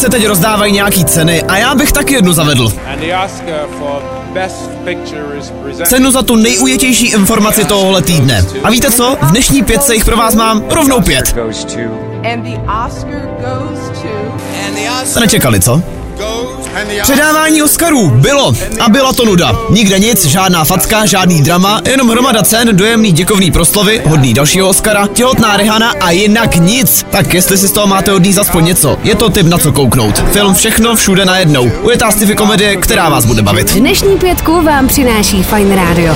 se teď rozdávají nějaký ceny a já bych taky jednu zavedl. Cenu za tu nejujetější informaci tohohle týdne. A víte co? V dnešní pětce jich pro vás mám rovnou pět. To nečekali, co? Předávání Oscarů bylo a byla to nuda. Nikde nic, žádná facka, žádný drama, jenom hromada cen, dojemný děkovný proslovy, hodný dalšího Oscara, těhotná Rehana a jinak nic. Tak jestli si z toho máte odníst aspoň něco, je to typ na co kouknout. Film všechno všude najednou. Ujetá sci komedie, která vás bude bavit. Dnešní pětku vám přináší Fine Radio.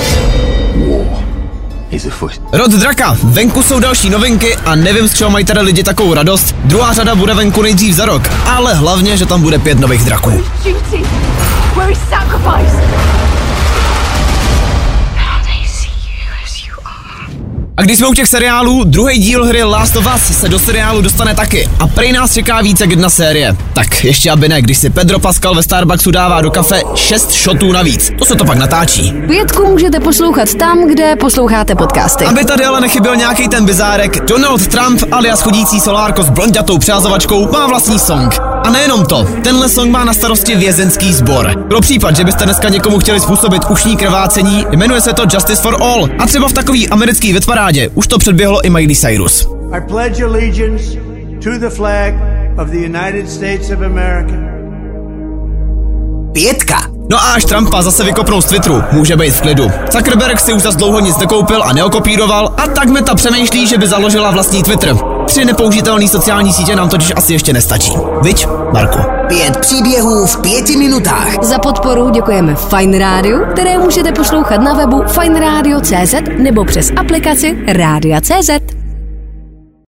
Rod Draka, venku jsou další novinky a nevím, z čeho mají tady lidi takovou radost. Druhá řada bude venku nejdřív za rok, ale hlavně, že tam bude pět nových draků. A když jsme u těch seriálů, druhý díl hry Last of Us se do seriálu dostane taky. A prej nás čeká více jak jedna série. Tak ještě aby ne, když si Pedro Pascal ve Starbucksu dává do kafe 6 shotů navíc. To se to pak natáčí. Pětku můžete poslouchat tam, kde posloucháte podcasty. Aby tady ale nechyběl nějaký ten bizárek, Donald Trump alias chodící solárko s blondětou přázovačkou má vlastní song. A nejenom to, tenhle song má na starosti vězenský sbor. Pro případ, že byste dneska někomu chtěli způsobit ušní krvácení, jmenuje se to Justice for All. A třeba v takový americký vytvarádě už to předběhlo i Miley Cyrus. I pledge allegiance to the flag of the United States of America. Pětka. No a až Trumpa zase vykopnou z Twitteru, může být v klidu. Zuckerberg si už za dlouho nic nekoupil a neokopíroval a tak Meta přemýšlí, že by založila vlastní Twitter. Tři nepoužitelné sociální sítě nám totiž asi ještě nestačí. Viď, Marku? Pět příběhů v pěti minutách. Za podporu děkujeme Fine Radio, které můžete poslouchat na webu fineradio.cz nebo přes aplikaci Rádia.cz.